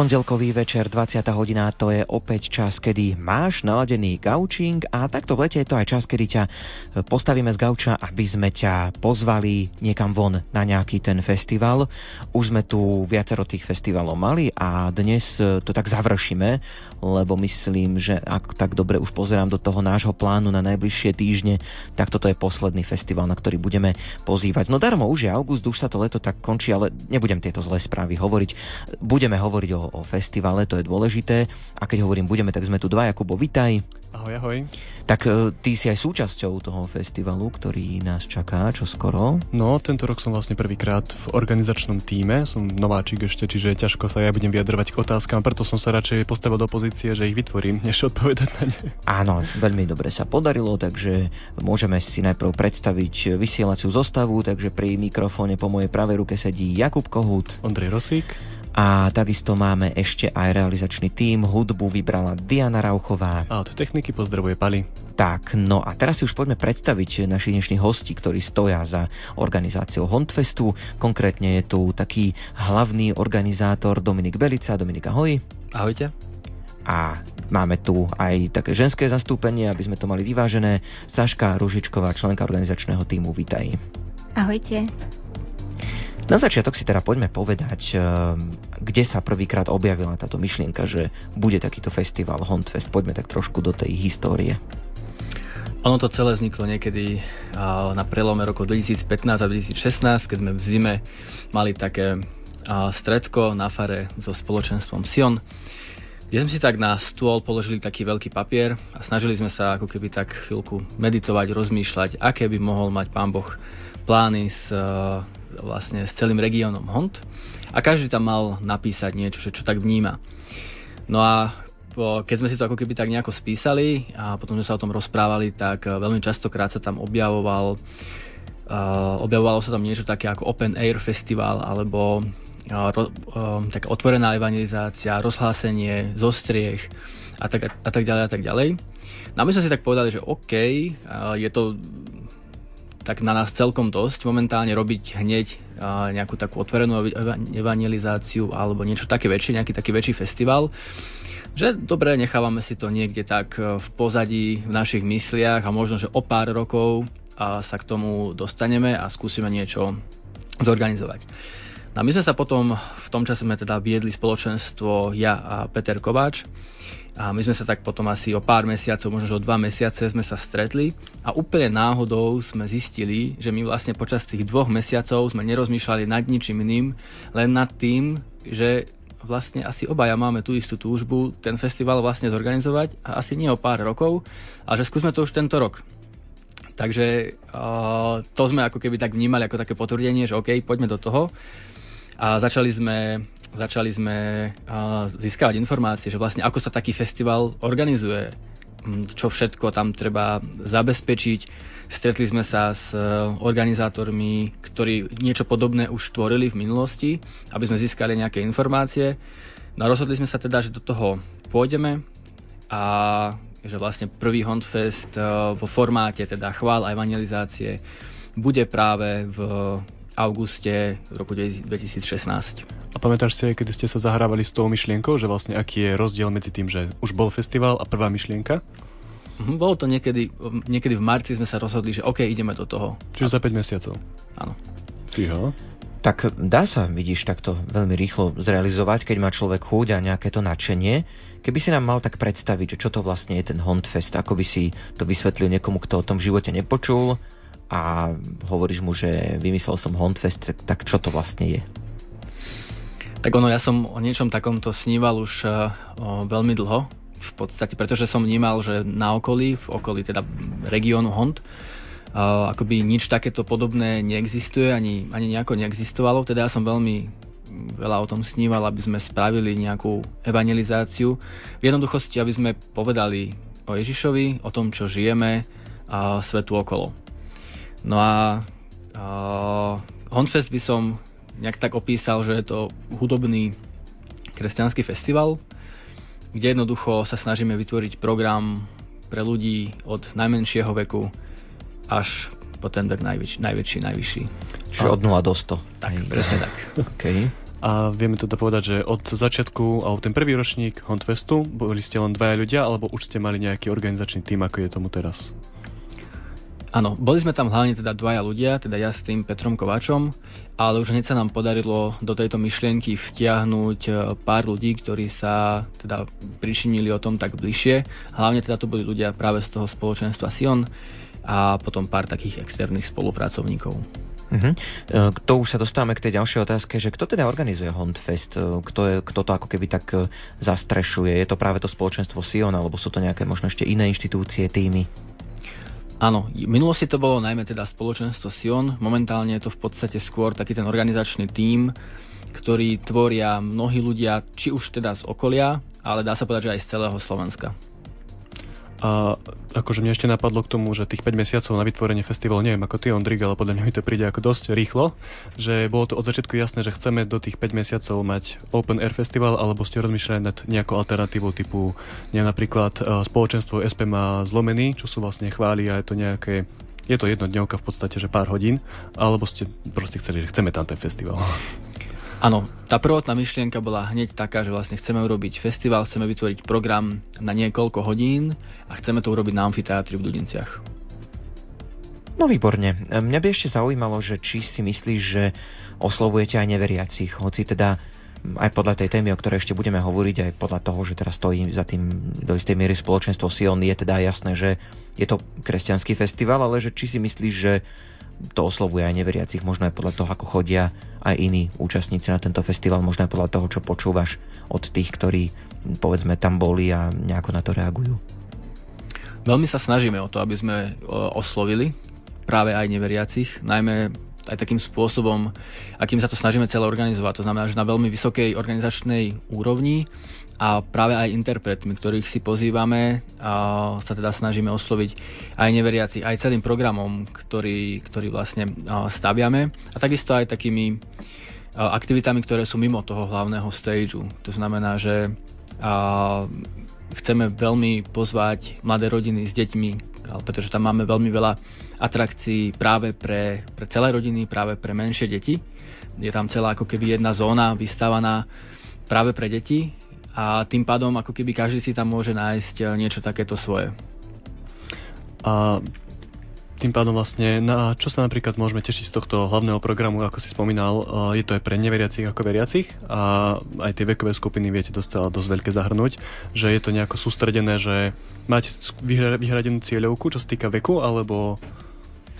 Pondelkový večer, 20. hodina, to je opäť čas, kedy máš naladený gaučing a takto v lete je to aj čas, kedy ťa postavíme z gauča, aby sme ťa pozvali niekam von na nejaký ten festival. Už sme tu viacero tých festivalov mali a dnes to tak završíme, lebo myslím, že ak tak dobre už pozerám do toho nášho plánu na najbližšie týždne, tak toto je posledný festival, na ktorý budeme pozývať. No darmo, už je august, už sa to leto tak končí, ale nebudem tieto zlé správy hovoriť. Budeme hovoriť o o festivale, to je dôležité. A keď hovorím budeme, tak sme tu dva. Jakubo, vitaj. Ahoj, ahoj. Tak e, ty si aj súčasťou toho festivalu, ktorý nás čaká, čo skoro. No, tento rok som vlastne prvýkrát v organizačnom týme, som nováčik ešte, čiže ťažko sa ja budem vyjadrovať k otázkam, preto som sa radšej postavil do pozície, že ich vytvorím, než odpovedať na ne. Áno, veľmi dobre sa podarilo, takže môžeme si najprv predstaviť vysielaciu zostavu, takže pri mikrofóne po mojej pravej ruke sedí Jakub Kohút. Ondrej Rosík a takisto máme ešte aj realizačný tím. Hudbu vybrala Diana Rauchová. A od techniky pozdravuje Pali. Tak, no a teraz si už poďme predstaviť našich dnešných hostí, ktorí stoja za organizáciou Hondfestu. Konkrétne je tu taký hlavný organizátor Dominik Belica. Dominik, ahoj. Ahojte. A máme tu aj také ženské zastúpenie, aby sme to mali vyvážené. Saška Ružičková, členka organizačného týmu, vítaj. Ahojte. Na začiatok si teda poďme povedať, eh, kde sa prvýkrát objavila táto myšlienka, že bude takýto festival Hondfest. Poďme tak trošku do tej histórie. Ono to celé vzniklo niekedy na prelome roku 2015 a 2016, keď sme v zime mali také stredko na fare so spoločenstvom Sion, kde sme si tak na stôl položili taký veľký papier a snažili sme sa ako keby tak chvíľku meditovať, rozmýšľať, aké by mohol mať pán Boh plány s vlastne s celým regiónom Hont a každý tam mal napísať niečo, čo, čo tak vníma. No a po, keď sme si to ako keby tak nejako spísali a potom sme sa o tom rozprávali, tak eh, veľmi častokrát sa tam objavoval uh, objavovalo sa tam niečo také ako Open Air Festival alebo uh, ro, uh, taká otvorená evangelizácia, rozhlásenie zo striech a tak, a tak ďalej a tak ďalej. No a my sme si tak povedali, že OK, je to tak na nás celkom dosť momentálne robiť hneď nejakú takú otvorenú evangelizáciu alebo niečo také väčšie, nejaký taký väčší festival. Že dobre, nechávame si to niekde tak e, v pozadí v našich mysliach a možno, že o pár rokov sa k tomu dostaneme a skúsime niečo zorganizovať. No a my sme sa potom, v tom čase sme teda viedli spoločenstvo ja a Peter Kováč a my sme sa tak potom asi o pár mesiacov, možno o dva mesiace sme sa stretli a úplne náhodou sme zistili, že my vlastne počas tých dvoch mesiacov sme nerozmýšľali nad ničím iným, len nad tým, že vlastne asi obaja máme tú istú túžbu ten festival vlastne zorganizovať a asi nie o pár rokov, a že skúsme to už tento rok. Takže uh, to sme ako keby tak vnímali ako také potvrdenie, že OK, poďme do toho. A začali sme začali sme získavať informácie, že vlastne ako sa taký festival organizuje, čo všetko tam treba zabezpečiť. Stretli sme sa s e, organizátormi, ktorí niečo podobné už tvorili v minulosti, aby sme získali nejaké informácie. No a rozhodli sme sa teda, že do toho pôjdeme a že vlastne prvý Hondfest e, vo formáte teda chvál a evangelizácie bude práve v auguste roku 2016. A pamätáš si, kedy ste sa zahrávali s tou myšlienkou, že vlastne aký je rozdiel medzi tým, že už bol festival a prvá myšlienka? Mhm, bolo to niekedy, niekedy v marci sme sa rozhodli, že OK, ideme do toho. Čiže a... za 5 mesiacov? Áno. Fíha. Tak dá sa, vidíš, takto veľmi rýchlo zrealizovať, keď má človek chuť a nejaké to nadšenie. Keby si nám mal tak predstaviť, že čo to vlastne je ten Hondfest, ako by si to vysvetlil niekomu, kto o tom v živote nepočul a hovoríš mu, že vymyslel som Hondfest, tak, čo to vlastne je? Tak ono, ja som o niečom takomto sníval už uh, o, veľmi dlho, v podstate, pretože som vnímal, že na okolí, v okolí teda regiónu Hond, uh, akoby nič takéto podobné neexistuje, ani, ani nejako neexistovalo, teda ja som veľmi veľa o tom sníval, aby sme spravili nejakú evangelizáciu. V jednoduchosti, aby sme povedali o Ježišovi, o tom, čo žijeme a svetu okolo. No a uh, Honfest by som nejak tak opísal, že je to hudobný kresťanský festival, kde jednoducho sa snažíme vytvoriť program pre ľudí od najmenšieho veku až po ten vek najväč- najväčší, najvyšší. Čiže od 0 do 100. Tak, Hej. presne tak. Okay. A vieme teda povedať, že od začiatku, alebo ten prvý ročník Huntfestu, boli ste len dvaja ľudia, alebo už ste mali nejaký organizačný tým, ako je tomu teraz? Áno, boli sme tam hlavne teda dvaja ľudia, teda ja s tým Petrom Kovačom, ale už hneď sa nám podarilo do tejto myšlienky vtiahnuť e, pár ľudí, ktorí sa teda pričinili o tom tak bližšie. Hlavne teda to boli ľudia práve z toho spoločenstva Sion a potom pár takých externých spolupracovníkov. Uh-huh. To už sa dostávame k tej ďalšej otázke, že kto teda organizuje Hondfest? E, kto, je, kto to ako keby tak zastrešuje? Je to práve to spoločenstvo Sion, alebo sú to nejaké možno ešte iné inštitúcie, týmy? Áno, v minulosti to bolo najmä teda spoločenstvo Sion, momentálne je to v podstate skôr taký ten organizačný tím, ktorý tvoria mnohí ľudia, či už teda z okolia, ale dá sa povedať, že aj z celého Slovenska. A akože mne ešte napadlo k tomu, že tých 5 mesiacov na vytvorenie festivalu, neviem ako ty, Ondrik, ale podľa mňa mi to príde ako dosť rýchlo, že bolo to od začiatku jasné, že chceme do tých 5 mesiacov mať Open Air Festival, alebo ste rozmýšľali nad nejakou alternatívou typu, neviem, napríklad uh, spoločenstvo SP má zlomený, čo sú vlastne chváli a je to nejaké je to jednodňovka v podstate, že pár hodín, alebo ste proste chceli, že chceme tam ten festival. Áno, tá prvotná myšlienka bola hneď taká, že vlastne chceme urobiť festival, chceme vytvoriť program na niekoľko hodín a chceme to urobiť na amfiteátri v Dudinciach. No výborne. Mňa by ešte zaujímalo, že či si myslíš, že oslovujete aj neveriacich, hoci teda aj podľa tej témy, o ktorej ešte budeme hovoriť, aj podľa toho, že teraz stojí za tým do istej miery spoločenstvo Sion, je teda jasné, že je to kresťanský festival, ale že či si myslíš, že to oslovuje aj neveriacich, možno aj podľa toho, ako chodia aj iní účastníci na tento festival, možno aj podľa toho, čo počúvaš od tých, ktorí povedzme tam boli a nejako na to reagujú. Veľmi sa snažíme o to, aby sme oslovili práve aj neveriacich, najmä aj takým spôsobom, akým sa to snažíme celé organizovať. To znamená, že na veľmi vysokej organizačnej úrovni a práve aj interpretmi, ktorých si pozývame, a sa teda snažíme osloviť aj neveriaci, aj celým programom, ktorý, ktorý vlastne staviame a takisto aj takými aktivitami, ktoré sú mimo toho hlavného stageu. To znamená, že chceme veľmi pozvať mladé rodiny s deťmi, pretože tam máme veľmi veľa atrakcií práve pre, pre celé rodiny, práve pre menšie deti. Je tam celá ako keby jedna zóna vystávaná práve pre deti, a tým pádom ako keby každý si tam môže nájsť eh, niečo takéto svoje. A tým pádom vlastne, na čo sa napríklad môžeme tešiť z tohto hlavného programu, ako si spomínal, eh, je to aj pre neveriacich ako veriacich a aj tie vekové skupiny viete dosť, dosť veľké zahrnúť, že je to nejako sústredené, že máte vyhradenú cieľovku, čo sa týka veku, alebo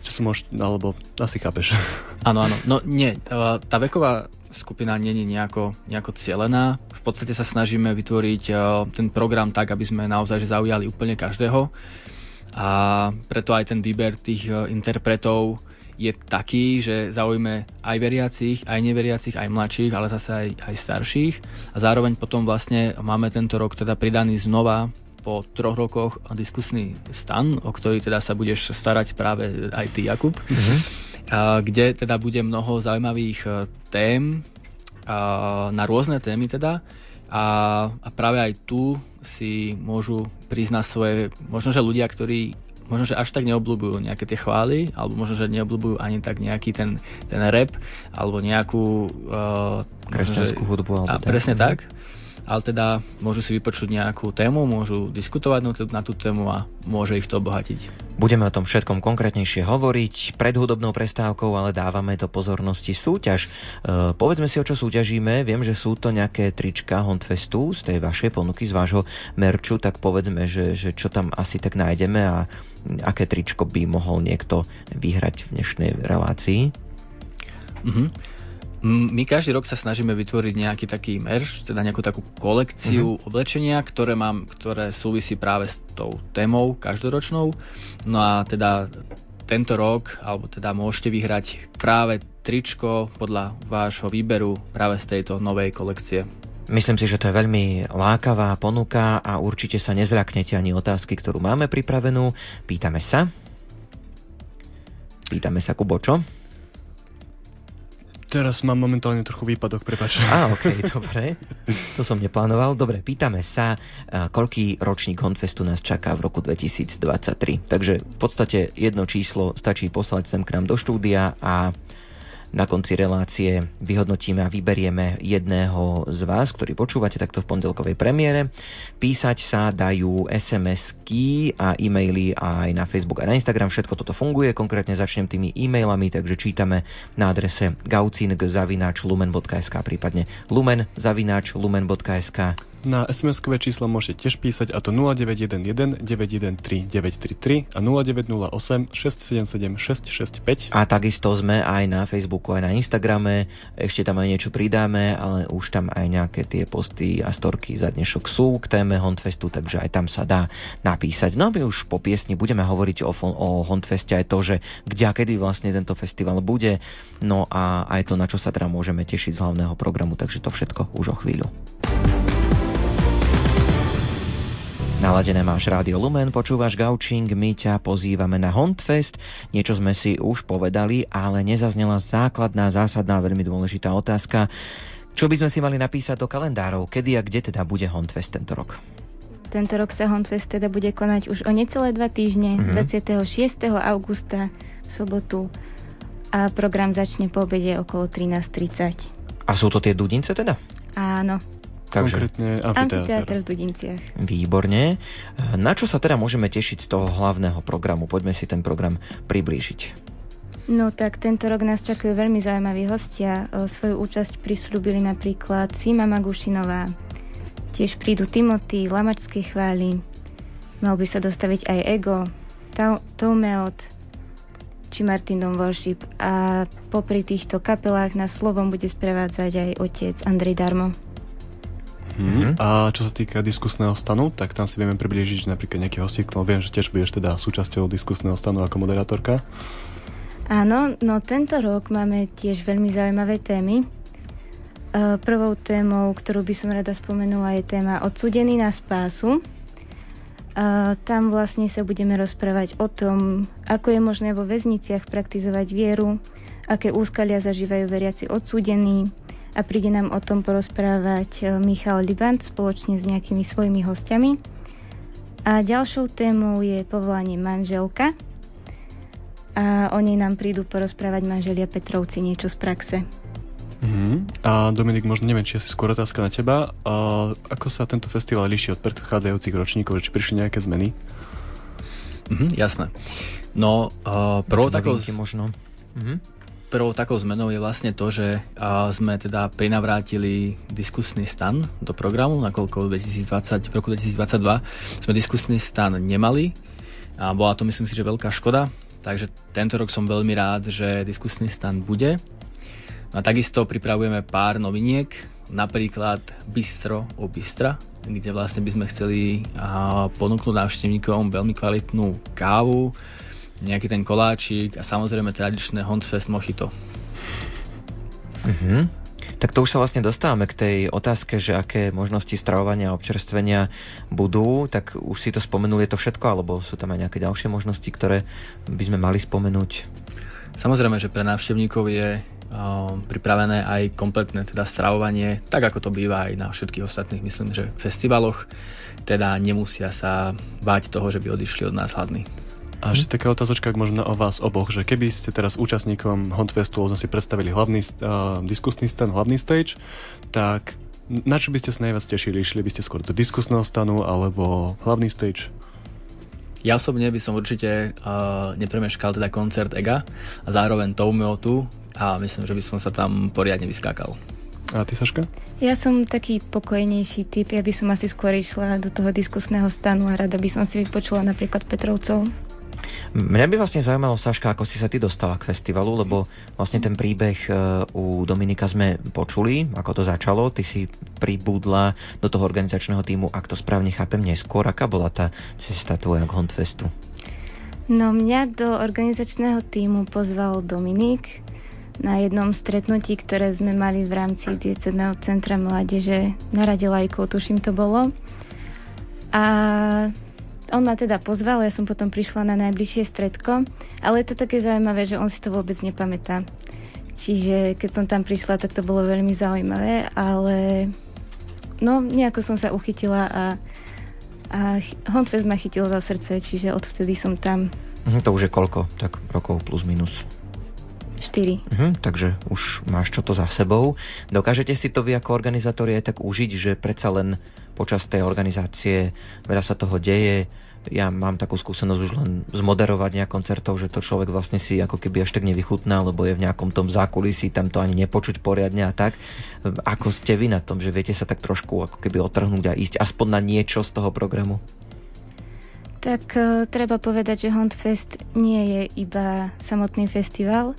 čo sa môž, alebo asi chápeš. Áno, áno. No nie, eh, tá veková skupina není nejako, nejako cielená. V podstate sa snažíme vytvoriť uh, ten program tak, aby sme naozaj zaujali úplne každého. A preto aj ten výber tých uh, interpretov je taký, že zaujíme aj veriacich, aj neveriacich, aj mladších, ale zase aj, aj starších. A zároveň potom vlastne máme tento rok teda pridaný znova po troch rokoch diskusný stan, o ktorý teda sa budeš starať práve aj ty, Jakub. Mm-hmm kde teda bude mnoho zaujímavých e, tém na rôzne témy teda a, a práve aj tu si môžu priznať svoje, možno že ľudia, ktorí možno, že až tak neobľúbujú nejaké tie chvály, alebo možno, že neobľúbujú ani tak nejaký ten, ten rap, alebo nejakú... Uh, Kresťanskú hudbu. Alebo a, tak. Presne tak ale teda môžu si vypočuť nejakú tému, môžu diskutovať na tú tému a môže ich to obohatiť. Budeme o tom všetkom konkrétnejšie hovoriť pred hudobnou prestávkou, ale dávame do pozornosti súťaž. E, povedzme si, o čo súťažíme. Viem, že sú to nejaké trička Hondfestu z tej vašej ponuky, z vášho merču, tak povedzme, že, že čo tam asi tak nájdeme a aké tričko by mohol niekto vyhrať v dnešnej relácii. Mm-hmm. My každý rok sa snažíme vytvoriť nejaký taký merch, teda nejakú takú kolekciu uh-huh. oblečenia, ktoré, mám, ktoré súvisí práve s tou témou každoročnou. No a teda tento rok, alebo teda môžete vyhrať práve tričko podľa vášho výberu práve z tejto novej kolekcie. Myslím si, že to je veľmi lákavá ponuka a určite sa nezraknete ani otázky, ktorú máme pripravenú. Pýtame sa. Pýtame sa, Kubo, čo? Teraz mám momentálne trochu výpadok, prepač. Á, ok, dobre. To som neplánoval. Dobre, pýtame sa, koľký ročník Honfestu nás čaká v roku 2023. Takže v podstate jedno číslo stačí poslať sem k nám do štúdia a Na konci relácie vyhodnotíme a vyberieme jedného z vás, ktorý počúvate takto v pondelkovej premiére. Písať sa dajú SMS-ky a e-maily aj na Facebook a na Instagram. Všetko toto funguje. Konkrétne začnem tými e-mailami, takže čítame na adrese gaucing.lumen.sk prípadne lumen.lumen.sk na SMS-kové číslo môžete tiež písať a to 0911 913 933 a 0908 677 665. A takisto sme aj na Facebooku, aj na Instagrame. Ešte tam aj niečo pridáme, ale už tam aj nejaké tie posty a storky za dnešok sú k téme Hondfestu, takže aj tam sa dá napísať. No a my už po piesni budeme hovoriť o, o Hondfeste aj to, že kde a kedy vlastne tento festival bude, no a aj to, na čo sa teda môžeme tešiť z hlavného programu, takže to všetko už o chvíľu. Naladené máš Rádio Lumen, počúvaš Gaučing, my ťa pozývame na Hondfest. Niečo sme si už povedali, ale nezaznela základná, zásadná, veľmi dôležitá otázka. Čo by sme si mali napísať do kalendárov? Kedy a kde teda bude Hondfest tento rok? Tento rok sa Hondfest teda bude konať už o necelé dva týždne, mm-hmm. 26. augusta v sobotu a program začne po obede okolo 13.30. A sú to tie dudnice teda? Áno. Takže, Konkrétne amfiteáter. v Dudinciach. Výborne. Na čo sa teda môžeme tešiť z toho hlavného programu? Poďme si ten program priblížiť. No tak tento rok nás čakajú veľmi zaujímaví hostia. Svoju účasť prislúbili napríklad Sima Magušinová. Tiež prídu Timothy, Lamačské chvály. Mal by sa dostaviť aj Ego, Toumeot či Martin Dom Worship. A popri týchto kapelách na slovom bude sprevádzať aj otec Andrej Darmo. Mm-hmm. A čo sa týka diskusného stanu, tak tam si vieme približiť napríklad nejaký hostík, no viem, že tiež budeš teda súčasťou diskusného stanu ako moderátorka. Áno, no tento rok máme tiež veľmi zaujímavé témy. E, prvou témou, ktorú by som rada spomenula, je téma Odsudený na spásu. E, tam vlastne sa budeme rozprávať o tom, ako je možné vo väzniciach praktizovať vieru, aké úskalia zažívajú veriaci odsúdení, a príde nám o tom porozprávať e, Michal Libant spoločne s nejakými svojimi hostiami. A ďalšou témou je povolanie manželka a o nej nám prídu porozprávať manželia Petrovci niečo z praxe. Mm-hmm. A Dominik, možno neviem, či asi skôr otázka na teba. A ako sa tento festival líši od predchádzajúcich ročníkov? Či prišli nejaké zmeny? Mm-hmm, jasné. No, uh, prvou takou... možno. Mm-hmm prvou takou zmenou je vlastne to, že sme teda prinavrátili diskusný stan do programu, nakoľko 2020, v roku 2022 sme diskusný stan nemali a bola to myslím si, že veľká škoda, takže tento rok som veľmi rád, že diskusný stan bude. A takisto pripravujeme pár noviniek, napríklad Bistro o Bistra, kde vlastne by sme chceli ponúknuť návštevníkom veľmi kvalitnú kávu, nejaký ten koláčik a samozrejme tradičné Hondfest mochito. Mhm. Tak to už sa vlastne dostávame k tej otázke, že aké možnosti stravovania a občerstvenia budú, tak už si to spomenuli, je to všetko, alebo sú tam aj nejaké ďalšie možnosti, ktoré by sme mali spomenúť? Samozrejme, že pre návštevníkov je pripravené aj kompletné teda stravovanie, tak ako to býva aj na všetkých ostatných, myslím, že festivaloch, teda nemusia sa báť toho, že by odišli od nás hladní. A ešte taká otázočka možno o vás oboch, že keby ste teraz účastníkom Huntfestu sme si predstavili hlavný uh, diskusný stan, hlavný stage, tak na čo by ste sa najviac tešili? Išli by ste skôr do diskusného stanu alebo hlavný stage? Ja osobne by som určite uh, nepremeškal teda koncert Ega a zároveň Toumeotu a myslím, že by som sa tam poriadne vyskákal. A ty, Saška? Ja som taký pokojnejší typ, ja by som asi skôr išla do toho diskusného stanu a rada by som si vypočula napríklad Petrovcov. Mňa by vlastne zaujímalo, Saška, ako si sa ty dostala k festivalu, lebo vlastne ten príbeh e, u Dominika sme počuli, ako to začalo. Ty si pribudla do toho organizačného týmu, ak to správne chápem, neskôr. Aká bola tá cesta tvoja k Hondfestu? No mňa do organizačného týmu pozval Dominik na jednom stretnutí, ktoré sme mali v rámci Diecedného centra mládeže na Rade lajkov, tuším to bolo. A on ma teda pozval, ja som potom prišla na najbližšie stredko, ale je to také zaujímavé, že on si to vôbec nepamätá. Čiže keď som tam prišla, tak to bolo veľmi zaujímavé, ale no nejako som sa uchytila a, a Hondfest ma chytil za srdce, čiže odvtedy som tam. Mhm, to už je koľko? Tak rokov plus minus? 4. Mhm, takže už máš čo to za sebou. Dokážete si to vy ako organizátori aj tak užiť, že predsa len počas tej organizácie veľa sa toho deje, ja mám takú skúsenosť už len zmoderovať nejak koncertov, že to človek vlastne si ako keby až tak nevychutná, lebo je v nejakom tom zákulisí, tam to ani nepočuť poriadne a tak. Ako ste vy na tom, že viete sa tak trošku ako keby otrhnúť a ísť aspoň na niečo z toho programu? Tak uh, treba povedať, že Huntfest nie je iba samotný festival.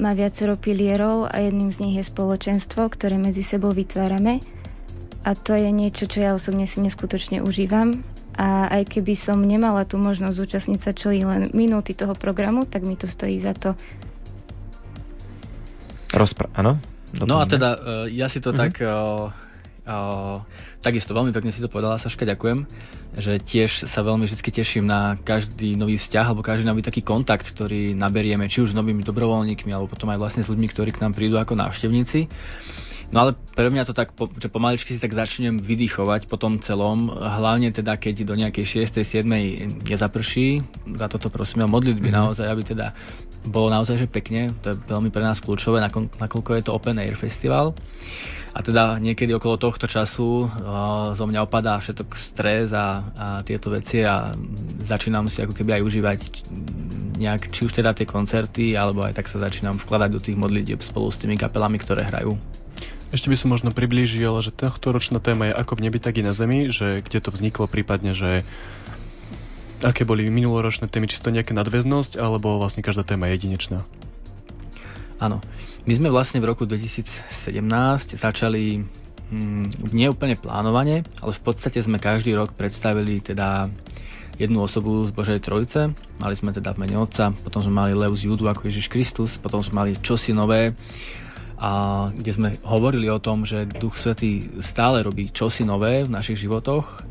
Má viacero pilierov a jedným z nich je spoločenstvo, ktoré medzi sebou vytvárame. A to je niečo, čo ja osobne si neskutočne užívam a aj keby som nemala tú možnosť zúčastniť sa čo len minúty toho programu, tak mi to stojí za to. Rozpr- áno? No a teda uh, ja si to mm-hmm. tak uh, uh, takisto veľmi pekne si to povedala Saška, ďakujem, že tiež sa veľmi vždy teším na každý nový vzťah alebo každý nový taký kontakt, ktorý naberieme, či už s novými dobrovoľníkmi alebo potom aj vlastne s ľuďmi, ktorí k nám prídu ako návštevníci. No ale pre mňa to tak, že pomaličky si tak začnem vydýchovať po tom celom, hlavne teda keď do nejakej 6. 7. nezaprší, za toto prosím o modlitby mm-hmm. naozaj, aby teda bolo naozaj že pekne, to je veľmi pre nás kľúčové, nakoľko je to Open Air Festival. A teda niekedy okolo tohto času uh, zo mňa opadá všetok stres a, a tieto veci a začínam si ako keby aj užívať nejak, či už teda tie koncerty, alebo aj tak sa začínam vkladať do tých modlitieb spolu s tými kapelami, ktoré hrajú. Ešte by som možno priblížil, že tohto ročná téma je ako v nebi, tak i na zemi, že kde to vzniklo prípadne, že aké boli minuloročné témy, či to nejaká nadväznosť, alebo vlastne každá téma je jedinečná. Áno. My sme vlastne v roku 2017 začali hm, nie úplne plánovane, ale v podstate sme každý rok predstavili teda jednu osobu z Božej Trojice. Mali sme teda v mene Otca, potom sme mali Lev z Judu ako Ježiš Kristus, potom sme mali čosi nové, a kde sme hovorili o tom, že Duch Svetý stále robí čosi nové v našich životoch.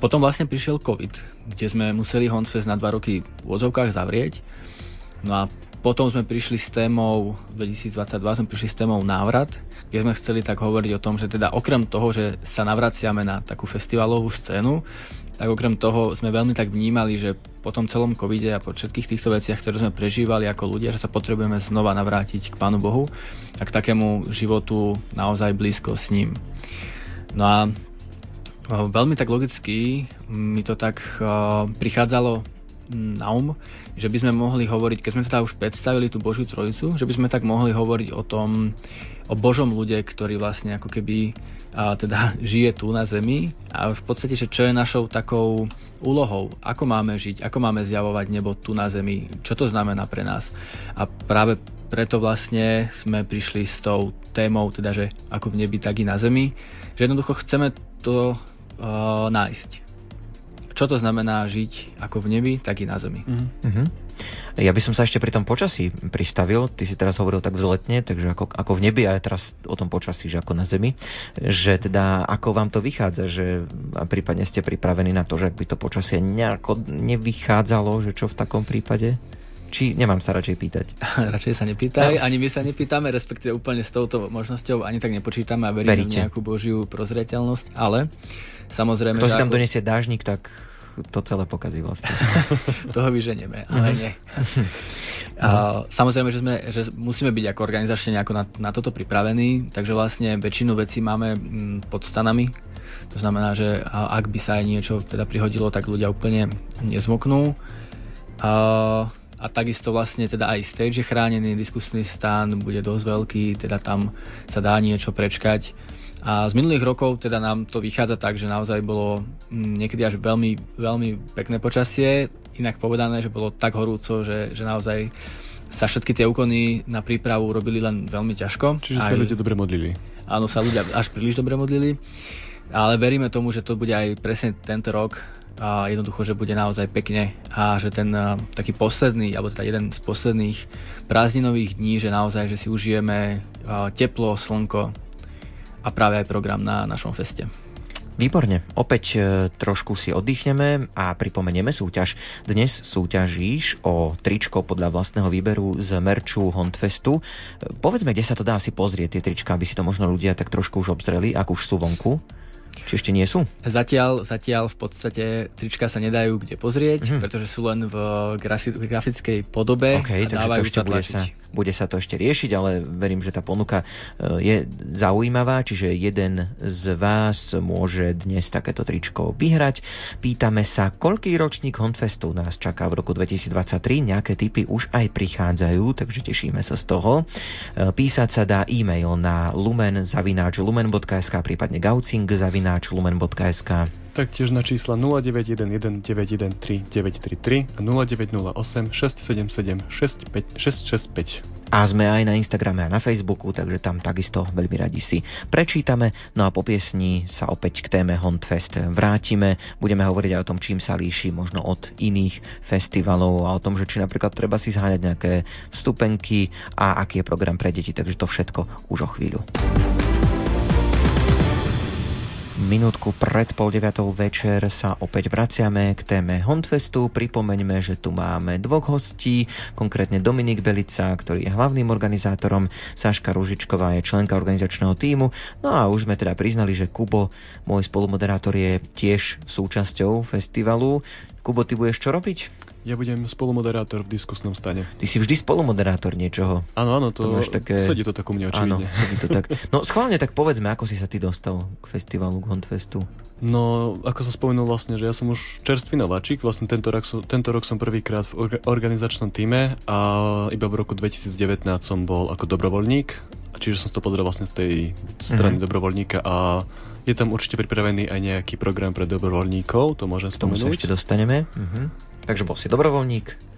Potom vlastne prišiel COVID, kde sme museli Honcfest na dva roky v odzovkách zavrieť. No a potom sme prišli s témou, 2022 sme prišli s témou návrat, kde sme chceli tak hovoriť o tom, že teda okrem toho, že sa navraciame na takú festivalovú scénu, tak okrem toho sme veľmi tak vnímali, že po tom celom covide a po všetkých týchto veciach, ktoré sme prežívali ako ľudia, že sa potrebujeme znova navrátiť k Pánu Bohu a k takému životu naozaj blízko s ním. No a veľmi tak logicky mi to tak uh, prichádzalo na um, že by sme mohli hovoriť, keď sme teda už predstavili tú Božiu Trojicu, že by sme tak mohli hovoriť o tom, o Božom ľude, ktorý vlastne ako keby a teda žije tu na Zemi. A v podstate, že čo je našou takou úlohou, ako máme žiť, ako máme zjavovať nebo tu na Zemi, čo to znamená pre nás. A práve preto vlastne sme prišli s tou témou, teda, že ako v nebi, tak i na Zemi, že jednoducho chceme to uh, nájsť. Čo to znamená žiť ako v nebi, tak i na Zemi. Mm-hmm. Ja by som sa ešte pri tom počasí pristavil. Ty si teraz hovoril tak vzletne, takže ako, ako v nebi, ale teraz o tom počasí, že ako na zemi. Že teda ako vám to vychádza, že prípadne ste pripravení na to, že ak by to počasie nejako nevychádzalo, že čo v takom prípade? Či nemám sa radšej pýtať? radšej sa nepýtaj, ani my sa nepýtame, respektíve úplne s touto možnosťou ani tak nepočítame a veríme Veríte. v nejakú božiu prozreteľnosť, ale samozrejme... Kto si tam ako... donesie dážnik, tak to celé pokazí vlastne. Toho vyženieme, ale nie. A, samozrejme, že, sme, že musíme byť ako organizačne nejako na, na toto pripravení, takže vlastne väčšinu vecí máme mm, pod stanami. To znamená, že ak by sa aj niečo teda prihodilo, tak ľudia úplne nezmoknú. A, a takisto vlastne teda aj stage je chránený, diskusný stan bude dosť veľký, teda tam sa dá niečo prečkať a z minulých rokov teda nám to vychádza tak, že naozaj bolo mm, niekedy až veľmi, veľmi pekné počasie, inak povedané, že bolo tak horúco, že, že naozaj sa všetky tie úkony na prípravu robili len veľmi ťažko. Čiže sa aj, ľudia dobre modlili. Áno, sa ľudia až príliš dobre modlili, ale veríme tomu, že to bude aj presne tento rok a jednoducho, že bude naozaj pekne a že ten a, taký posledný, alebo teda jeden z posledných prázdninových dní, že naozaj, že si užijeme a, teplo, slnko, a práve aj program na našom feste. Výborne, opäť e, trošku si oddychneme a pripomenieme súťaž. Dnes súťažíš o tričko podľa vlastného výberu z merču Hondfestu. E, povedzme, kde sa to dá si pozrieť, tie trička, aby si to možno ľudia tak trošku už obzreli, ak už sú vonku. Či ešte nie sú? Zatiaľ, zatiaľ v podstate trička sa nedajú kde pozrieť, mm-hmm. pretože sú len v grafickej podobe okay, a dávajú to bude sa, bude sa to ešte riešiť, ale verím, že tá ponuka e, je zaujímavá, čiže jeden z vás môže dnes takéto tričko vyhrať. Pýtame sa, koľký ročník Honfestu nás čaká v roku 2023, nejaké typy už aj prichádzajú, takže tešíme sa z toho. E, písať sa dá e-mail na lumen zavináč lumen.sk, prípadne gaucing zavináč lumen.sk. Taktiež na čísla 0911 913 933 a 0908 677 665. A sme aj na Instagrame a na Facebooku, takže tam takisto veľmi radi si prečítame. No a po piesni sa opäť k téme Hondfest vrátime. Budeme hovoriť aj o tom, čím sa líši možno od iných festivalov a o tom, že či napríklad treba si zháňať nejaké vstupenky a aký je program pre deti. Takže to všetko už o chvíľu minútku pred pol deviatou večer sa opäť vraciame k téme Hondfestu. Pripomeňme, že tu máme dvoch hostí, konkrétne Dominik Belica, ktorý je hlavným organizátorom, Saška Ružičková je členka organizačného týmu. No a už sme teda priznali, že Kubo, môj spolumoderátor, je tiež súčasťou festivalu. Kubo, ty budeš čo robiť? Ja budem spolumoderátor v diskusnom stane. Ty si vždy spolumoderátor niečoho. Áno, áno, to, to také... sedí to tak u mňa očividne. Áno, sedí to tak. No schválne tak povedzme, ako si sa ty dostal k festivalu, k Hondfestu. No, ako som spomenul vlastne, že ja som už čerstvý nováčik, vlastne tento rok, som, tento rok som prvýkrát v organizačnom týme a iba v roku 2019 som bol ako dobrovoľník, čiže som to pozrel vlastne z tej strany uh-huh. dobrovoľníka a je tam určite pripravený aj nejaký program pre dobrovoľníkov, to môžem spomenúť. Tomu sa ešte dostaneme. Uh-huh. Takže bol si dobrovoľník,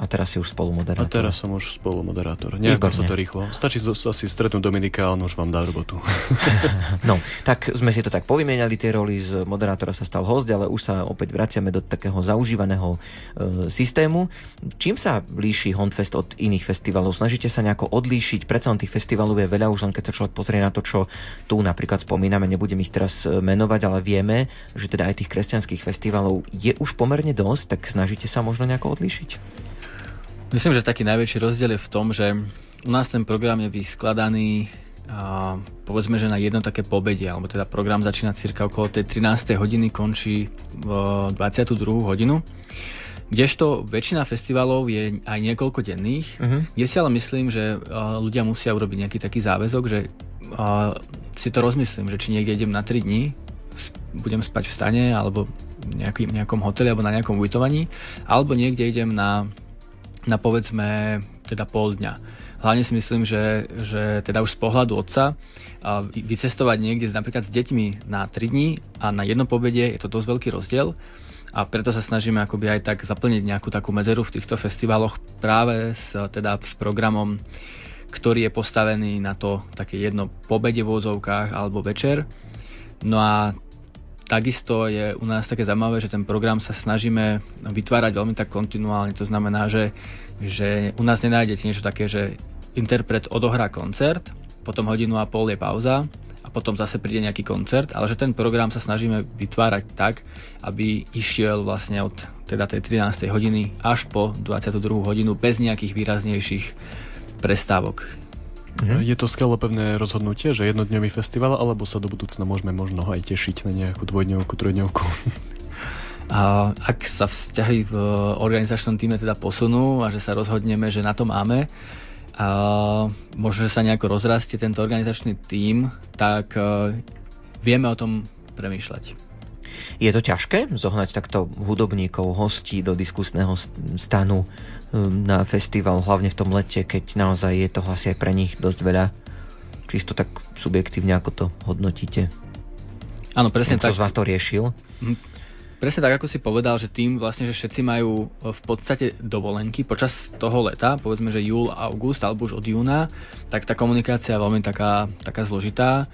a teraz si už spolumoderátor. A teraz som už spolumoderátor. Nejako sa to rýchlo. Stačí asi stretnúť Dominika a on už vám dá robotu. no, tak sme si to tak povymieniali tie roli, z moderátora sa stal host, ale už sa opäť vraciame do takého zaužívaného e, systému. Čím sa líši Hondfest od iných festivalov? Snažíte sa nejako odlíšiť? Predsa tých festivalov je veľa, už len keď sa človek pozrie na to, čo tu napríklad spomíname, nebudem ich teraz e, menovať, ale vieme, že teda aj tých kresťanských festivalov je už pomerne dosť, tak snažíte sa možno nejako odlíšiť? Myslím, že taký najväčší rozdiel je v tom, že u nás ten program je vyskladaný a povedzme, že na jedno také pobedie, alebo teda program začína cirka okolo tej 13. hodiny, končí v 22. hodinu. Kdežto väčšina festivalov je aj niekoľko denných, uh-huh. kde si ale myslím, že ľudia musia urobiť nejaký taký záväzok, že si to rozmyslím, že či niekde idem na 3 dní, budem spať v stane, alebo nejaký, nejakom hoteli, alebo na nejakom ubytovaní, alebo niekde idem na na povedzme teda pol dňa. Hlavne si myslím, že, že teda už z pohľadu otca vycestovať niekde napríklad s deťmi na 3 dní a na jedno pobede je to dosť veľký rozdiel a preto sa snažíme akoby aj tak zaplniť nejakú takú medzeru v týchto festivaloch práve s, teda s programom, ktorý je postavený na to také jedno pobede v úzovkách alebo večer. No a Takisto je u nás také zaujímavé, že ten program sa snažíme vytvárať veľmi tak kontinuálne. To znamená, že, že u nás nenájdete niečo také, že interpret odohrá koncert, potom hodinu a pol je pauza a potom zase príde nejaký koncert, ale že ten program sa snažíme vytvárať tak, aby išiel vlastne od teda tej 13. hodiny až po 22. hodinu bez nejakých výraznejších prestávok. Mhm. Je to skalopevné rozhodnutie, že jednodňový festival, alebo sa do budúcna môžeme možno aj tešiť na nejakú dvojdňovku, trojdňovku? A ak sa vzťahy v organizačnom týme teda posunú a že sa rozhodneme, že na to máme, a možno, že sa nejako rozrastie tento organizačný tím, tak uh, vieme o tom premýšľať. Je to ťažké zohnať takto hudobníkov, hostí do diskusného stanu na festival, hlavne v tom lete, keď naozaj je toho asi aj pre nich dosť veľa. Čisto tak subjektívne, ako to hodnotíte? Áno, presne Kto tak. z vás to riešil? Mhm. Presne tak, ako si povedal, že tým vlastne, že všetci majú v podstate dovolenky počas toho leta, povedzme, že júl, august alebo už od júna, tak tá komunikácia je veľmi taká, taká zložitá.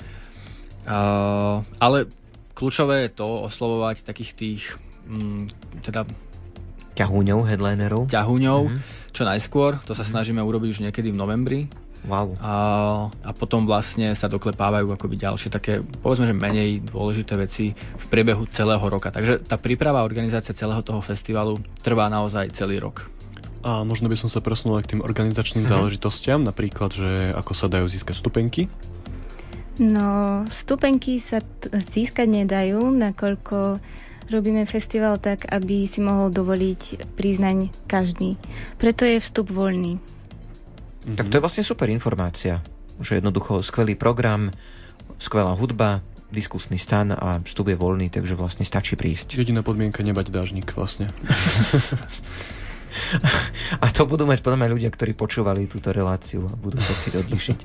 Uh, ale kľúčové je to oslovovať takých tých um, teda ťahúňov, headlinerov. Ťahúňov, mm-hmm. čo najskôr. To sa mm-hmm. snažíme urobiť už niekedy v novembri. Wow. A, a potom vlastne sa doklepávajú akoby ďalšie také, povedzme, že menej dôležité veci v priebehu celého roka. Takže tá príprava a organizácia celého toho festivalu trvá naozaj celý rok. A možno by som sa presunul aj k tým organizačným uh-huh. záležitostiam, napríklad, že ako sa dajú získať stupenky? No, stupenky sa t- získať nedajú, nakoľko Robíme festival tak, aby si mohol dovoliť priznaň každý. Preto je vstup voľný. Mm-hmm. Tak to je vlastne super informácia, že jednoducho skvelý program, skvelá hudba, diskusný stan a vstup je voľný, takže vlastne stačí prísť. Jediná podmienka nebať dážnik vlastne. a to budú mať podľa mňa ľudia, ktorí počúvali túto reláciu a budú sa chcieť odlišiť.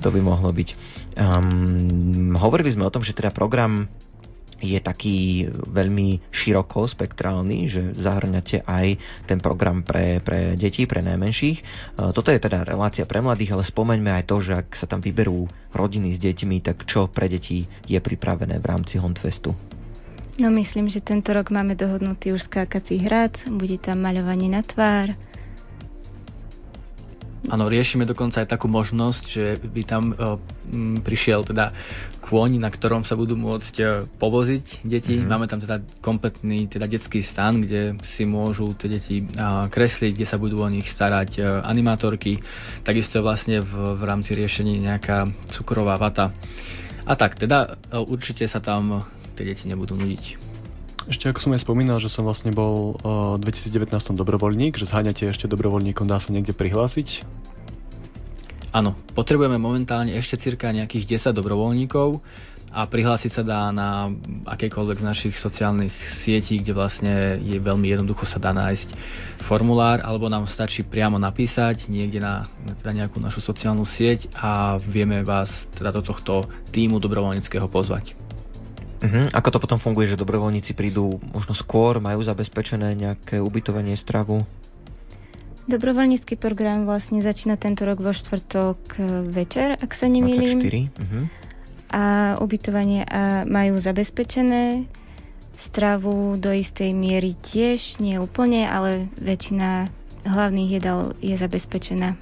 To by mohlo byť. Um, hovorili sme o tom, že teda program je taký veľmi široko spektrálny, že zahrňate aj ten program pre, pre deti, pre najmenších. E, toto je teda relácia pre mladých, ale spomeňme aj to, že ak sa tam vyberú rodiny s deťmi, tak čo pre deti je pripravené v rámci Hondfestu? No myslím, že tento rok máme dohodnutý už skákací hrad, bude tam maľovanie na tvár, Áno, riešime dokonca aj takú možnosť, že by tam uh, m, prišiel teda kôň, na ktorom sa budú môcť uh, povoziť deti. Mm-hmm. Máme tam teda kompletný teda detský stan, kde si môžu tie deti uh, kresliť, kde sa budú o nich starať animátorky. Takisto je vlastne v, v rámci riešení nejaká cukrová vata. A tak, teda určite sa tam tie deti nebudú nudiť. Ešte ako som aj spomínal, že som vlastne bol v 2019 dobrovoľník, že zháňate ešte dobrovoľníkom, dá sa niekde prihlásiť? Áno, potrebujeme momentálne ešte cirka nejakých 10 dobrovoľníkov a prihlásiť sa dá na akékoľvek z našich sociálnych sietí, kde vlastne je veľmi jednoducho sa dá nájsť formulár, alebo nám stačí priamo napísať niekde na, na nejakú našu sociálnu sieť a vieme vás teda do tohto týmu dobrovoľníckého pozvať. Uh-huh. Ako to potom funguje, že dobrovoľníci prídu možno skôr, majú zabezpečené nejaké ubytovanie, stravu? Dobrovoľnícky program vlastne začína tento rok vo štvrtok večer, ak sa nemýlim. 24. Uh-huh. A ubytovanie a majú zabezpečené. Stravu do istej miery tiež, nie úplne, ale väčšina hlavných jedál je zabezpečená.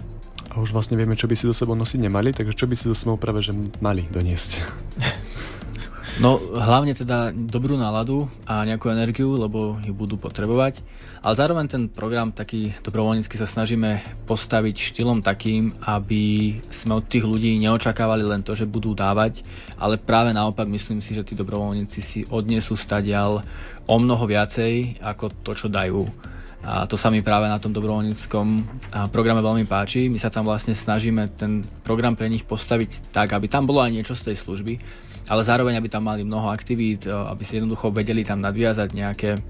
A už vlastne vieme, čo by si do sebou nosiť nemali, takže čo by si do sebou práve že mali doniesť? No hlavne teda dobrú náladu a nejakú energiu, lebo ju budú potrebovať. Ale zároveň ten program taký dobrovoľnícky sa snažíme postaviť štýlom takým, aby sme od tých ľudí neočakávali len to, že budú dávať, ale práve naopak myslím si, že tí dobrovoľníci si odnesú stadial o mnoho viacej ako to, čo dajú. A to sa mi práve na tom dobrovoľníckom programe veľmi páči. My sa tam vlastne snažíme ten program pre nich postaviť tak, aby tam bolo aj niečo z tej služby, ale zároveň, aby tam mali mnoho aktivít, e, aby si jednoducho vedeli tam nadviazať nejaké,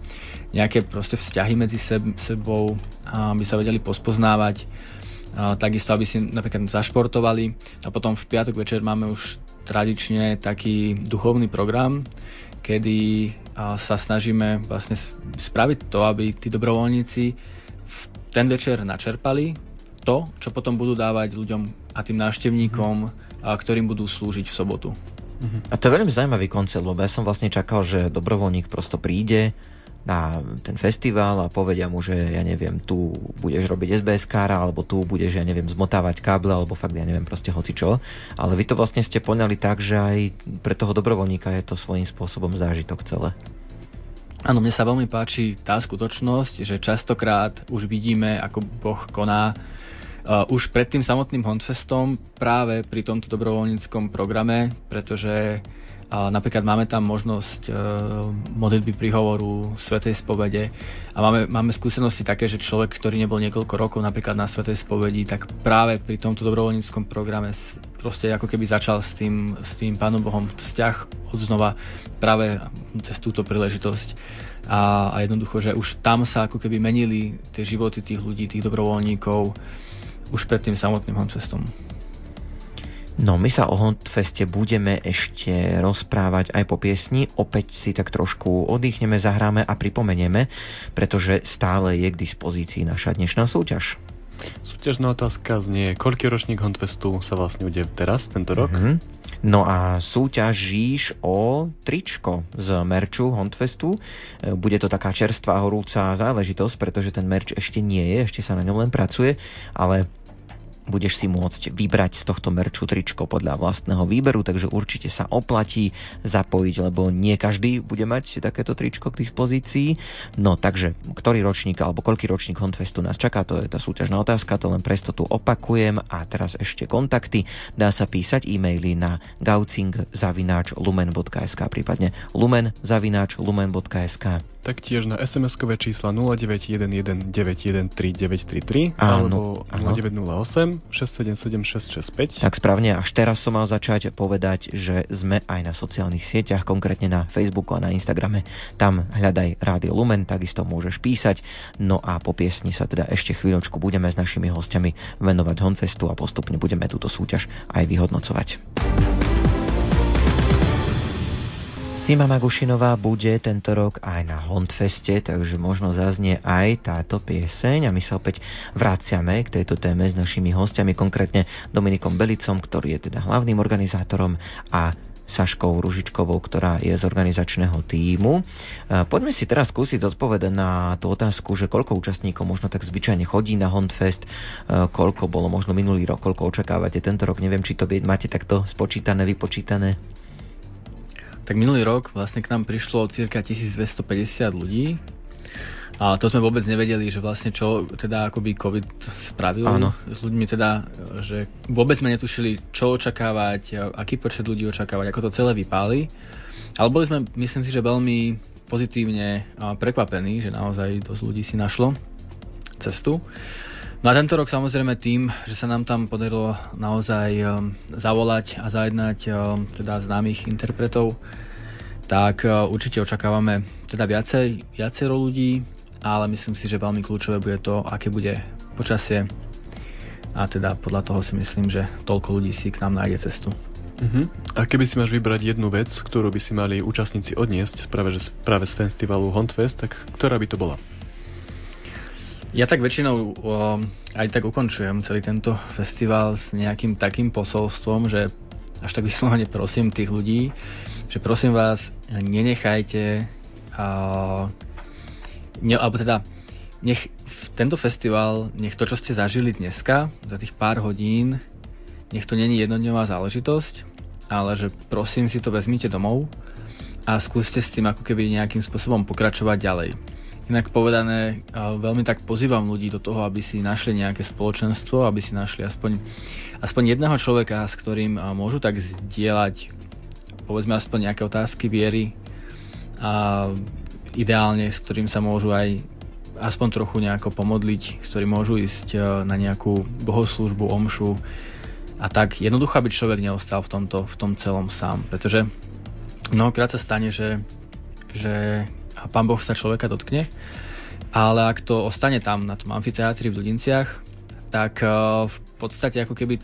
nejaké proste vzťahy medzi seb, sebou, aby sa vedeli pospoznávať, a takisto, aby si napríklad zašportovali. A potom v piatok večer máme už tradične taký duchovný program, kedy sa snažíme vlastne spraviť to, aby tí dobrovoľníci v ten večer načerpali to, čo potom budú dávať ľuďom a tým návštevníkom, ktorým budú slúžiť v sobotu. Uh-huh. A to je veľmi zaujímavý koncept, lebo ja som vlastne čakal, že dobrovoľník prosto príde na ten festival a povedia mu, že ja neviem, tu budeš robiť SBS kára, alebo tu budeš, ja neviem, zmotávať káble, alebo fakt, ja neviem, proste hoci čo. Ale vy to vlastne ste poňali tak, že aj pre toho dobrovoľníka je to svojím spôsobom zážitok celé. Áno, mne sa veľmi páči tá skutočnosť, že častokrát už vidíme, ako Boh koná uh, už pred tým samotným Hondfestom práve pri tomto dobrovoľníckom programe, pretože uh, napríklad máme tam možnosť uh, modlitby prihovoru, svetej spovede. A máme, máme skúsenosti také, že človek, ktorý nebol niekoľko rokov napríklad na svetej spovedi, tak práve pri tomto dobrovoľníckom programe proste ako keby začal s tým, s tým Pánom Bohom vzťah od znova práve cez túto príležitosť. A, a jednoducho, že už tam sa ako keby menili tie životy tých ľudí, tých dobrovoľníkov už pred tým samotným Huntfestom. No, my sa o Huntfeste budeme ešte rozprávať aj po piesni. Opäť si tak trošku oddychneme, zahráme a pripomenieme, pretože stále je k dispozícii naša dnešná súťaž. Súťažná otázka znie, koľký ročník Huntfestu sa vlastne udeje teraz, tento rok? Mm-hmm. No a súťažíš o tričko z merču Huntfestu. Bude to taká čerstvá horúca záležitosť, pretože ten merč ešte nie je, ešte sa na ňom len pracuje, ale budeš si môcť vybrať z tohto merču tričko podľa vlastného výberu, takže určite sa oplatí zapojiť, lebo nie každý bude mať takéto tričko k dispozícii. No takže, ktorý ročník alebo koľký ročník Honfestu nás čaká, to je tá súťažná otázka, to len presto tu opakujem a teraz ešte kontakty. Dá sa písať e-maily na gaucing.lumen.sk prípadne lumen.lumen.sk Taktiež na SMS-kové čísla 0911 913 alebo 0908 677 665. Tak správne, až teraz som mal začať povedať, že sme aj na sociálnych sieťach, konkrétne na Facebooku a na Instagrame. Tam hľadaj Rádio Lumen, takisto môžeš písať. No a po piesni sa teda ešte chvíľočku budeme s našimi hostiami venovať Honfestu a postupne budeme túto súťaž aj vyhodnocovať. Sima Magušinová bude tento rok aj na Hondfeste, takže možno zaznie aj táto pieseň a my sa opäť vraciame k tejto téme s našimi hostiami, konkrétne Dominikom Belicom, ktorý je teda hlavným organizátorom a Saškou Ružičkovou, ktorá je z organizačného týmu. Poďme si teraz skúsiť zodpovedať na tú otázku, že koľko účastníkov možno tak zvyčajne chodí na Hondfest, koľko bolo možno minulý rok, koľko očakávate tento rok, neviem, či to máte takto spočítané, vypočítané. Tak minulý rok vlastne k nám prišlo cirka 1250 ľudí. A to sme vôbec nevedeli, že vlastne čo teda akoby COVID spravil Áno. s ľuďmi teda, že vôbec sme netušili, čo očakávať, aký počet ľudí očakávať, ako to celé vypáli. Ale boli sme, myslím si, že veľmi pozitívne prekvapení, že naozaj dosť ľudí si našlo cestu. No a tento rok samozrejme tým, že sa nám tam podarilo naozaj um, zavolať a zajednať um, teda známych interpretov, tak uh, určite očakávame teda viacej, viacero ľudí, ale myslím si, že veľmi kľúčové bude to, aké bude počasie a teda podľa toho si myslím, že toľko ľudí si k nám nájde cestu. Uh-huh. A keby si máš vybrať jednu vec, ktorú by si mali účastníci odniesť práve, že, práve z festivalu Huntfest, tak ktorá by to bola? Ja tak väčšinou o, aj tak ukončujem celý tento festival s nejakým takým posolstvom, že až tak vyslovene prosím tých ľudí, že prosím vás, nenechajte a, ne, alebo teda nech tento festival, nech to, čo ste zažili dneska, za tých pár hodín, nech to není jednodňová záležitosť, ale že prosím si to vezmite domov a skúste s tým ako keby nejakým spôsobom pokračovať ďalej. Inak povedané, veľmi tak pozývam ľudí do toho, aby si našli nejaké spoločenstvo, aby si našli aspoň, aspoň jedného človeka, s ktorým môžu tak zdieľať povedzme aspoň nejaké otázky viery a ideálne s ktorým sa môžu aj aspoň trochu nejako pomodliť, s ktorým môžu ísť na nejakú bohoslužbu, omšu a tak. Jednoducho, aby človek neostal v tomto, v tom celom sám, pretože mnohokrát sa stane, že, že pán Boh sa človeka dotkne. Ale ak to ostane tam na tom amfiteátri v Dudinciach, tak eh, v podstate ako keby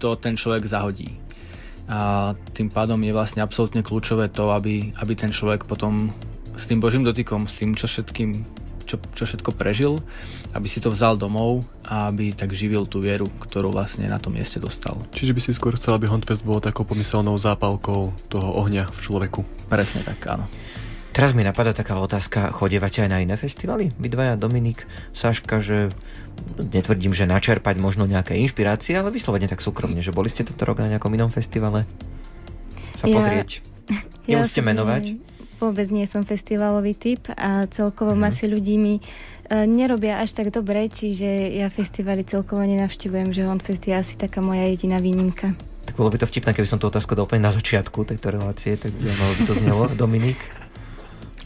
to ten človek zahodí. A tým pádom je vlastne absolútne kľúčové to, aby, aby ten človek potom s tým Božím dotykom, s tým, čo všetkým čo, čo všetko prežil, aby si to vzal domov a aby tak živil tú vieru, ktorú vlastne na tom mieste dostal. Čiže by si skôr chcel, aby Huntfest bol takou pomyselnou zápalkou toho ohňa v človeku. Presne tak, áno. Teraz mi napadá taká otázka, chodievate aj na iné festivaly? Vy dvaja, Dominik, Saška, že netvrdím, že načerpať možno nejaké inšpirácie, ale vyslovene tak súkromne, že boli ste toto rok na nejakom inom festivale? Sa ja, pozrieť? Ja Nemusíte menovať? Vôbec nie som festivalový typ a celkovo mm. masy ľudí mi uh, nerobia až tak dobre, čiže ja festivaly celkovo nenavštevujem, že Honfest je asi taká moja jediná výnimka. Tak bolo by to vtipné, keby som tú otázku dal úplne na začiatku tejto relácie, tak by to znelo. Dominik?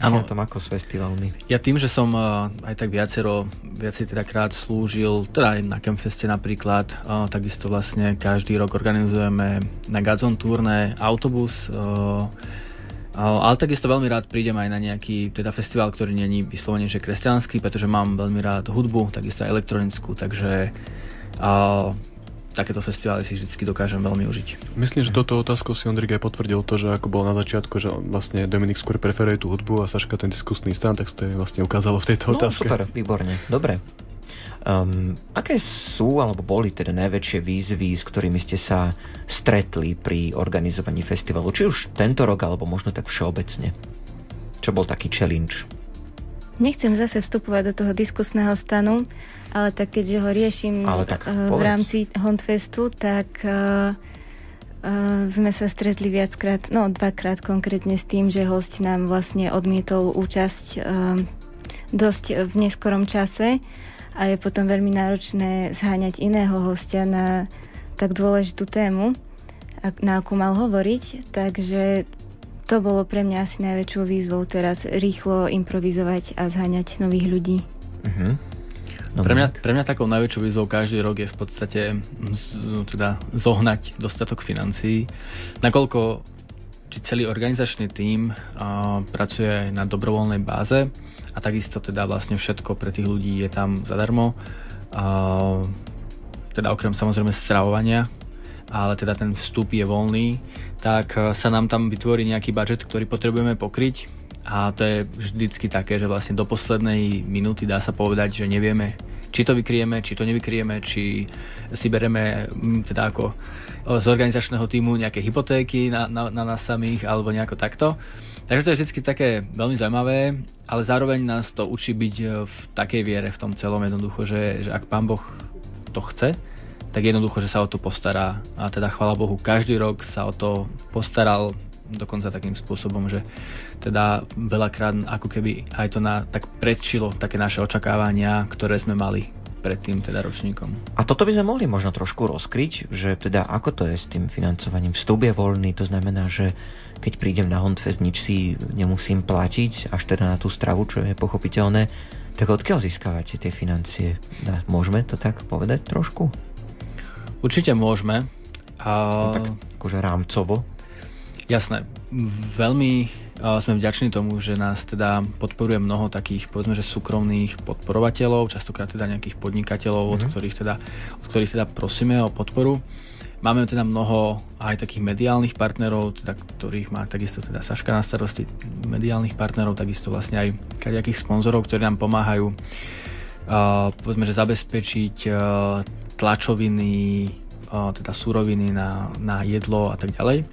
Áno. tom ako s festivalmi? Ja tým, že som uh, aj tak viacero, viacej teda krát slúžil, teda aj na Campfeste napríklad, uh, takisto vlastne každý rok organizujeme na Gazon turné autobus, uh, ale takisto veľmi rád prídem aj na nejaký teda festival, ktorý není vyslovene že kresťanský, pretože mám veľmi rád hudbu, takisto aj elektronickú, takže uh, takéto festivály si vždy dokážem veľmi užiť. Myslím, že toto otázku si Ondrik aj potvrdil to, že ako bol na začiatku, že vlastne Dominik skôr preferuje tú hudbu a Saška ten diskusný stan, tak je vlastne ukázalo v tejto no, otázke. super, výborne, dobre. Um, aké sú alebo boli teda najväčšie výzvy, s ktorými ste sa stretli pri organizovaní festivalu? Či už tento rok, alebo možno tak všeobecne? Čo bol taký challenge? Nechcem zase vstupovať do toho diskusného stanu, ale tak keďže ho riešim tak, uh, v rámci Hondfestu, tak uh, uh, sme sa stretli viackrát, no dvakrát konkrétne s tým, že host nám vlastne odmietol účasť uh, dosť v neskorom čase a je potom veľmi náročné zháňať iného hostia na tak dôležitú tému, na akú mal hovoriť, takže to bolo pre mňa asi najväčšou výzvou teraz rýchlo improvizovať a zháňať nových ľudí. Uh-huh. Pre mňa, pre mňa takou najväčšou výzvou každý rok je v podstate teda zohnať dostatok financií, nakoľko či celý organizačný tím uh, pracuje na dobrovoľnej báze a takisto teda vlastne všetko pre tých ľudí je tam zadarmo. Uh, teda okrem samozrejme stravovania, ale teda ten vstup je voľný, tak sa nám tam vytvorí nejaký budget, ktorý potrebujeme pokryť a to je vždycky také, že vlastne do poslednej minúty dá sa povedať, že nevieme, či to vykrieme, či to nevykrieme, či si bereme teda ako z organizačného týmu nejaké hypotéky na, na, na nás samých alebo nejako takto. Takže to je vždy také veľmi zaujímavé, ale zároveň nás to učí byť v takej viere v tom celom jednoducho, že, že ak pán Boh to chce, tak jednoducho, že sa o to postará. A teda chvála Bohu, každý rok sa o to postaral dokonca takým spôsobom, že teda veľakrát ako keby aj to na, tak predčilo také naše očakávania, ktoré sme mali pred tým teda ročníkom. A toto by sme mohli možno trošku rozkryť, že teda ako to je s tým financovaním. Vstup je voľný, to znamená, že keď prídem na Hondfest, nič si nemusím platiť, až teda na tú stravu, čo je pochopiteľné. Tak odkiaľ získavate tie financie? Môžeme to tak povedať trošku? Určite môžeme. A... No, tak akože rámcovo. Jasné. Veľmi sme vďační tomu, že nás teda podporuje mnoho takých, povedzme, že súkromných podporovateľov, častokrát teda nejakých podnikateľov, mm-hmm. od, mhm. ktorých teda, od ktorých teda prosíme o podporu. Máme teda mnoho aj takých mediálnych partnerov, teda, ktorých má takisto teda Saška na starosti, mediálnych partnerov, takisto vlastne aj kadejakých sponzorov, ktorí nám pomáhajú uh, povedzme, že zabezpečiť uh, tlačoviny, uh, teda súroviny na, na jedlo a tak ďalej.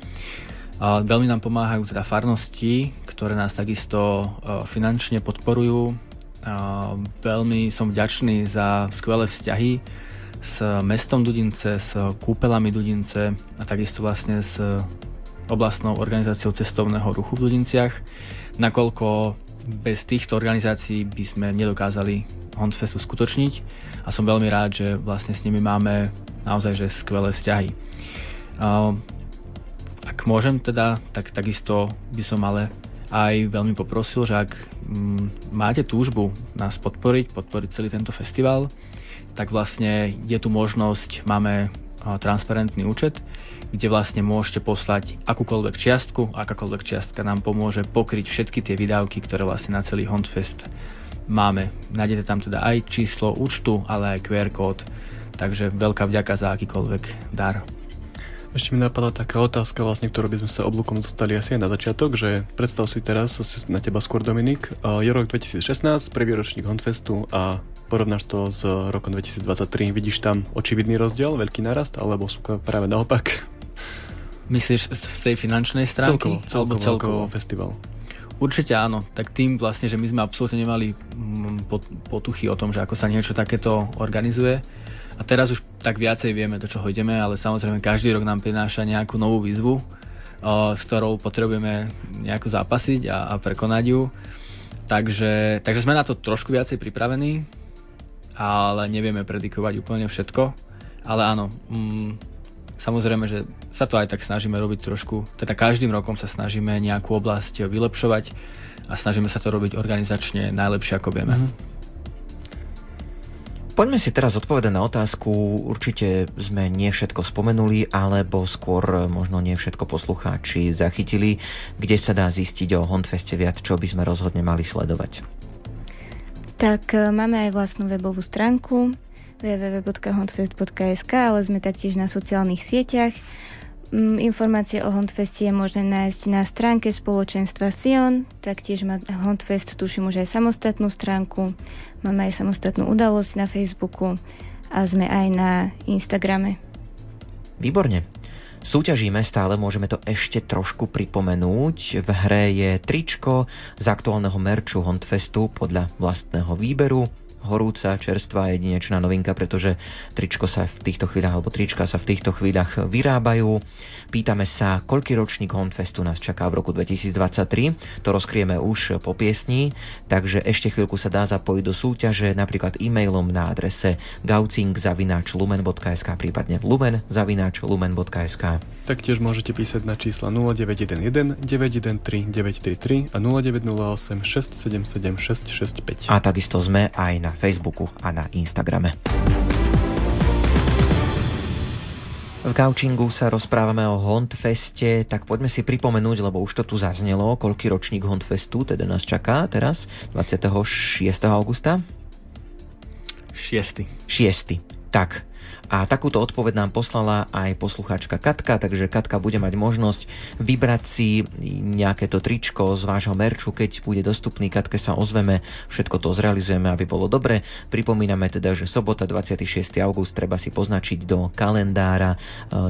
Veľmi nám pomáhajú teda farnosti, ktoré nás takisto e, finančne podporujú. A veľmi som vďačný za skvelé vzťahy s mestom Dudince, s kúpelami Dudince a takisto vlastne s oblastnou organizáciou cestovného ruchu v Dudinciach, nakoľko bez týchto organizácií by sme nedokázali Hondsfest uskutočniť a som veľmi rád, že vlastne s nimi máme naozaj že skvelé vzťahy. Ak môžem teda, tak takisto by som ale aj veľmi poprosil, že ak mm, máte túžbu nás podporiť, podporiť celý tento festival, tak vlastne je tu možnosť, máme transparentný účet, kde vlastne môžete poslať akúkoľvek čiastku, akákoľvek čiastka nám pomôže pokryť všetky tie výdavky, ktoré vlastne na celý Hondfest máme. Nájdete tam teda aj číslo účtu, ale aj QR kód, takže veľká vďaka za akýkoľvek dar. Ešte mi napadla taká otázka, vlastne, ktorú by sme sa oblúkom dostali asi aj na začiatok, že predstav si teraz, na teba skôr Dominik, je rok 2016, prvý ročník Honfestu a porovnáš to s rokom 2023, vidíš tam očividný rozdiel, veľký narast, alebo sú práve naopak? Myslíš z tej finančnej stránky? Celkovo, celkovo, celkovo festival. Určite áno, tak tým vlastne, že my sme absolútne nemali mm, potuchy o tom, že ako sa niečo takéto organizuje, a teraz už tak viacej vieme, do čoho ideme, ale samozrejme každý rok nám prináša nejakú novú výzvu, o, s ktorou potrebujeme nejako zápasiť a, a prekonať ju. Takže, takže sme na to trošku viacej pripravení, ale nevieme predikovať úplne všetko. Ale áno, mm, samozrejme, že sa to aj tak snažíme robiť trošku, teda každým rokom sa snažíme nejakú oblasť vylepšovať a snažíme sa to robiť organizačne najlepšie, ako vieme. Mm-hmm. Poďme si teraz odpovedať na otázku. Určite sme nie všetko spomenuli, alebo skôr možno nie všetko poslucháči zachytili, kde sa dá zistiť o Hondfeste viac, čo by sme rozhodne mali sledovať. Tak e, máme aj vlastnú webovú stránku www.hondfest.sk, ale sme taktiež na sociálnych sieťach. Mm, informácie o Hondfeste je možné nájsť na stránke spoločenstva Sion, taktiež má Hondfest, tuším už aj samostatnú stránku, máme aj samostatnú udalosť na Facebooku a sme aj na Instagrame. Výborne. Súťažíme stále, môžeme to ešte trošku pripomenúť. V hre je tričko z aktuálneho merču Hondfestu podľa vlastného výberu horúca, čerstvá jedinečná novinka, pretože tričko sa v týchto chvíľach, alebo trička sa v týchto chvíľach vyrábajú. Pýtame sa, koľký ročník Honfestu nás čaká v roku 2023. To rozkrieme už po piesni, takže ešte chvíľku sa dá zapojiť do súťaže, napríklad e-mailom na adrese gaucing.lumen.sk prípadne lumen.lumen.sk Taktiež môžete písať na čísla 0911 913 933 a 0908 677 665. A takisto sme aj na Facebooku a na Instagrame. V Gaučingu sa rozprávame o Hondfeste, tak poďme si pripomenúť, lebo už to tu zaznelo, koľký ročník Hondfestu teda nás čaká teraz, 26. augusta? 6. 6. Tak, a takúto odpoveď nám poslala aj poslucháčka Katka, takže Katka bude mať možnosť vybrať si nejaké to tričko z vášho merču, keď bude dostupný. Katke sa ozveme, všetko to zrealizujeme, aby bolo dobre. Pripomíname teda, že sobota 26. august treba si poznačiť do kalendára e,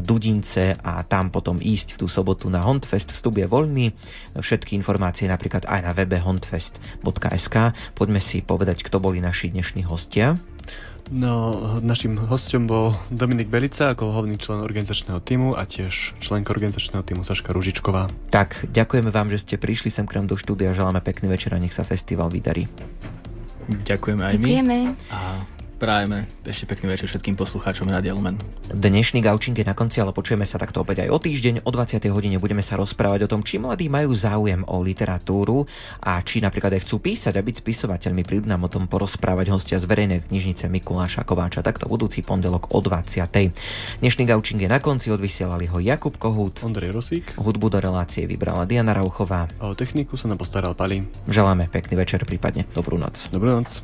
Dudince a tam potom ísť v tú sobotu na Hondfest. Vstup je voľný. Všetky informácie napríklad aj na webe hondfest.sk. Poďme si povedať, kto boli naši dnešní hostia. No, našim hostom bol Dominik Belica ako hlavný člen organizačného týmu a tiež členka organizačného týmu Saška Ružičková. Tak, ďakujeme vám, že ste prišli sem k nám do štúdia, želáme pekný večer a nech sa festival vydarí. Ďakujeme aj Ďakujeme. my. A Prajeme ešte pekný večer všetkým poslucháčom Radia Lumen. Dnešný gaučing je na konci, ale počujeme sa takto opäť aj o týždeň. O 20. hodine budeme sa rozprávať o tom, či mladí majú záujem o literatúru a či napríklad aj chcú písať a byť spisovateľmi. Prídu nám o tom porozprávať hostia z verejnej knižnice Mikuláša Kováča. Takto budúci pondelok o 20. Dnešný gaučing je na konci, odvysielali ho Jakub Kohút. Ondrej Rosík. Hudbu do relácie vybrala Diana Rauchová. A o techniku sa nám postaral Pali. Želáme pekný večer, prípadne dobrú noc. Dobrú noc.